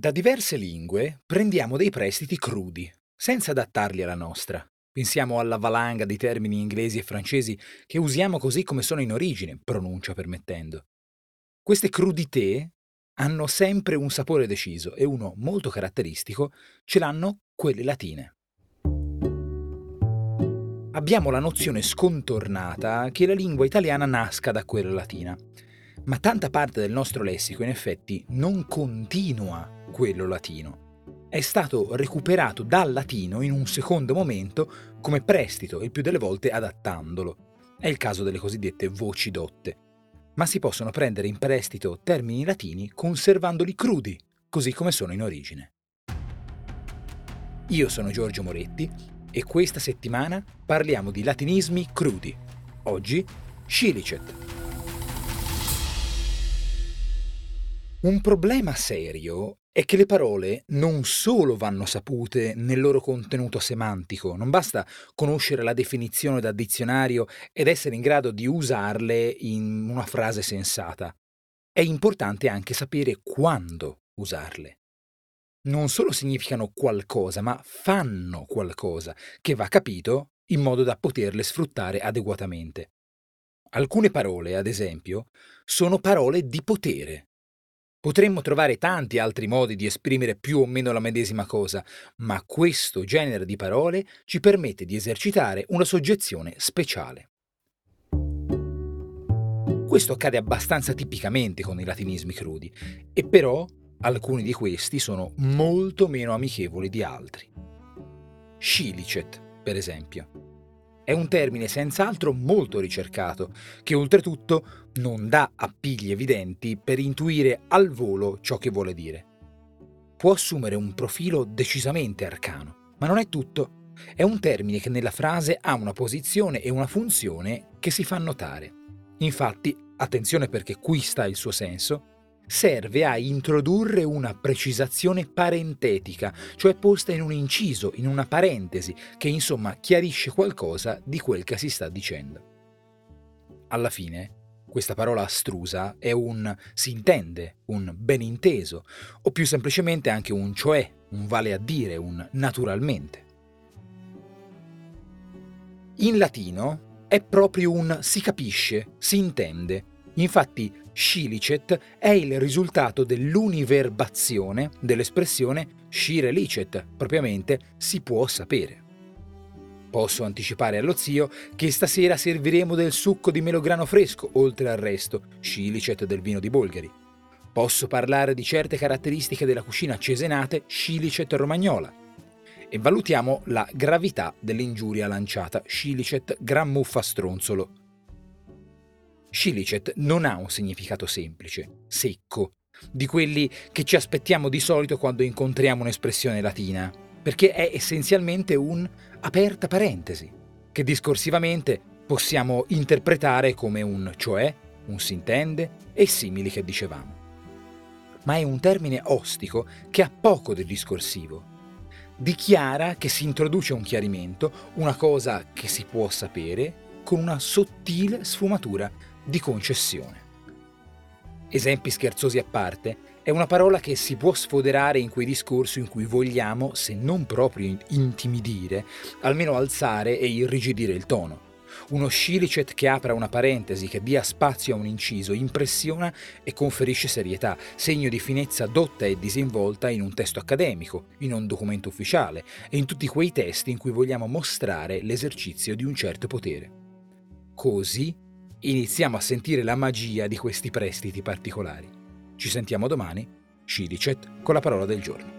Da diverse lingue prendiamo dei prestiti crudi, senza adattarli alla nostra. Pensiamo alla valanga di termini inglesi e francesi che usiamo così come sono in origine, pronuncia permettendo. Queste crudité hanno sempre un sapore deciso e uno molto caratteristico ce l'hanno quelle latine. Abbiamo la nozione scontornata che la lingua italiana nasca da quella latina, ma tanta parte del nostro lessico in effetti non continua quello latino. È stato recuperato dal latino in un secondo momento come prestito, il più delle volte adattandolo. È il caso delle cosiddette voci dotte. Ma si possono prendere in prestito termini latini conservandoli crudi, così come sono in origine. Io sono Giorgio Moretti e questa settimana parliamo di latinismi crudi. Oggi, Scilicet. Un problema serio è che le parole non solo vanno sapute nel loro contenuto semantico, non basta conoscere la definizione da dizionario ed essere in grado di usarle in una frase sensata. È importante anche sapere quando usarle. Non solo significano qualcosa, ma fanno qualcosa, che va capito in modo da poterle sfruttare adeguatamente. Alcune parole, ad esempio, sono parole di potere Potremmo trovare tanti altri modi di esprimere più o meno la medesima cosa, ma questo genere di parole ci permette di esercitare una soggezione speciale. Questo accade abbastanza tipicamente con i latinismi crudi, e però alcuni di questi sono molto meno amichevoli di altri. Scilicet, per esempio è un termine senz'altro molto ricercato, che oltretutto non dà appigli evidenti per intuire al volo ciò che vuole dire. Può assumere un profilo decisamente arcano, ma non è tutto. È un termine che nella frase ha una posizione e una funzione che si fa notare. Infatti, attenzione perché qui sta il suo senso, serve a introdurre una precisazione parentetica, cioè posta in un inciso, in una parentesi, che insomma chiarisce qualcosa di quel che si sta dicendo. Alla fine, questa parola astrusa è un si intende, un ben inteso, o più semplicemente anche un cioè, un vale a dire, un naturalmente. In latino è proprio un si capisce, si intende, Infatti, scilicet è il risultato dell'univerbazione dell'espressione scire licet, propriamente si può sapere. Posso anticipare allo zio che stasera serviremo del succo di melograno fresco, oltre al resto, scilicet del vino di Bolgari. Posso parlare di certe caratteristiche della cucina cesenate, scilicet romagnola. E valutiamo la gravità dell'ingiuria lanciata, scilicet gran muffa stronzolo. Scilicet non ha un significato semplice, secco, di quelli che ci aspettiamo di solito quando incontriamo un'espressione latina, perché è essenzialmente un aperta parentesi, che discorsivamente possiamo interpretare come un cioè, un si intende e simili che dicevamo. Ma è un termine ostico che ha poco del discorsivo. Dichiara che si introduce un chiarimento, una cosa che si può sapere, con una sottile sfumatura di concessione. Esempi scherzosi a parte, è una parola che si può sfoderare in quei discorsi in cui vogliamo, se non proprio intimidire, almeno alzare e irrigidire il tono. Uno scilicet che apra una parentesi, che dia spazio a un inciso, impressiona e conferisce serietà, segno di finezza dotta e disinvolta in un testo accademico, in un documento ufficiale e in tutti quei testi in cui vogliamo mostrare l'esercizio di un certo potere. Così iniziamo a sentire la magia di questi prestiti particolari. Ci sentiamo domani, Cidicet, con la parola del giorno.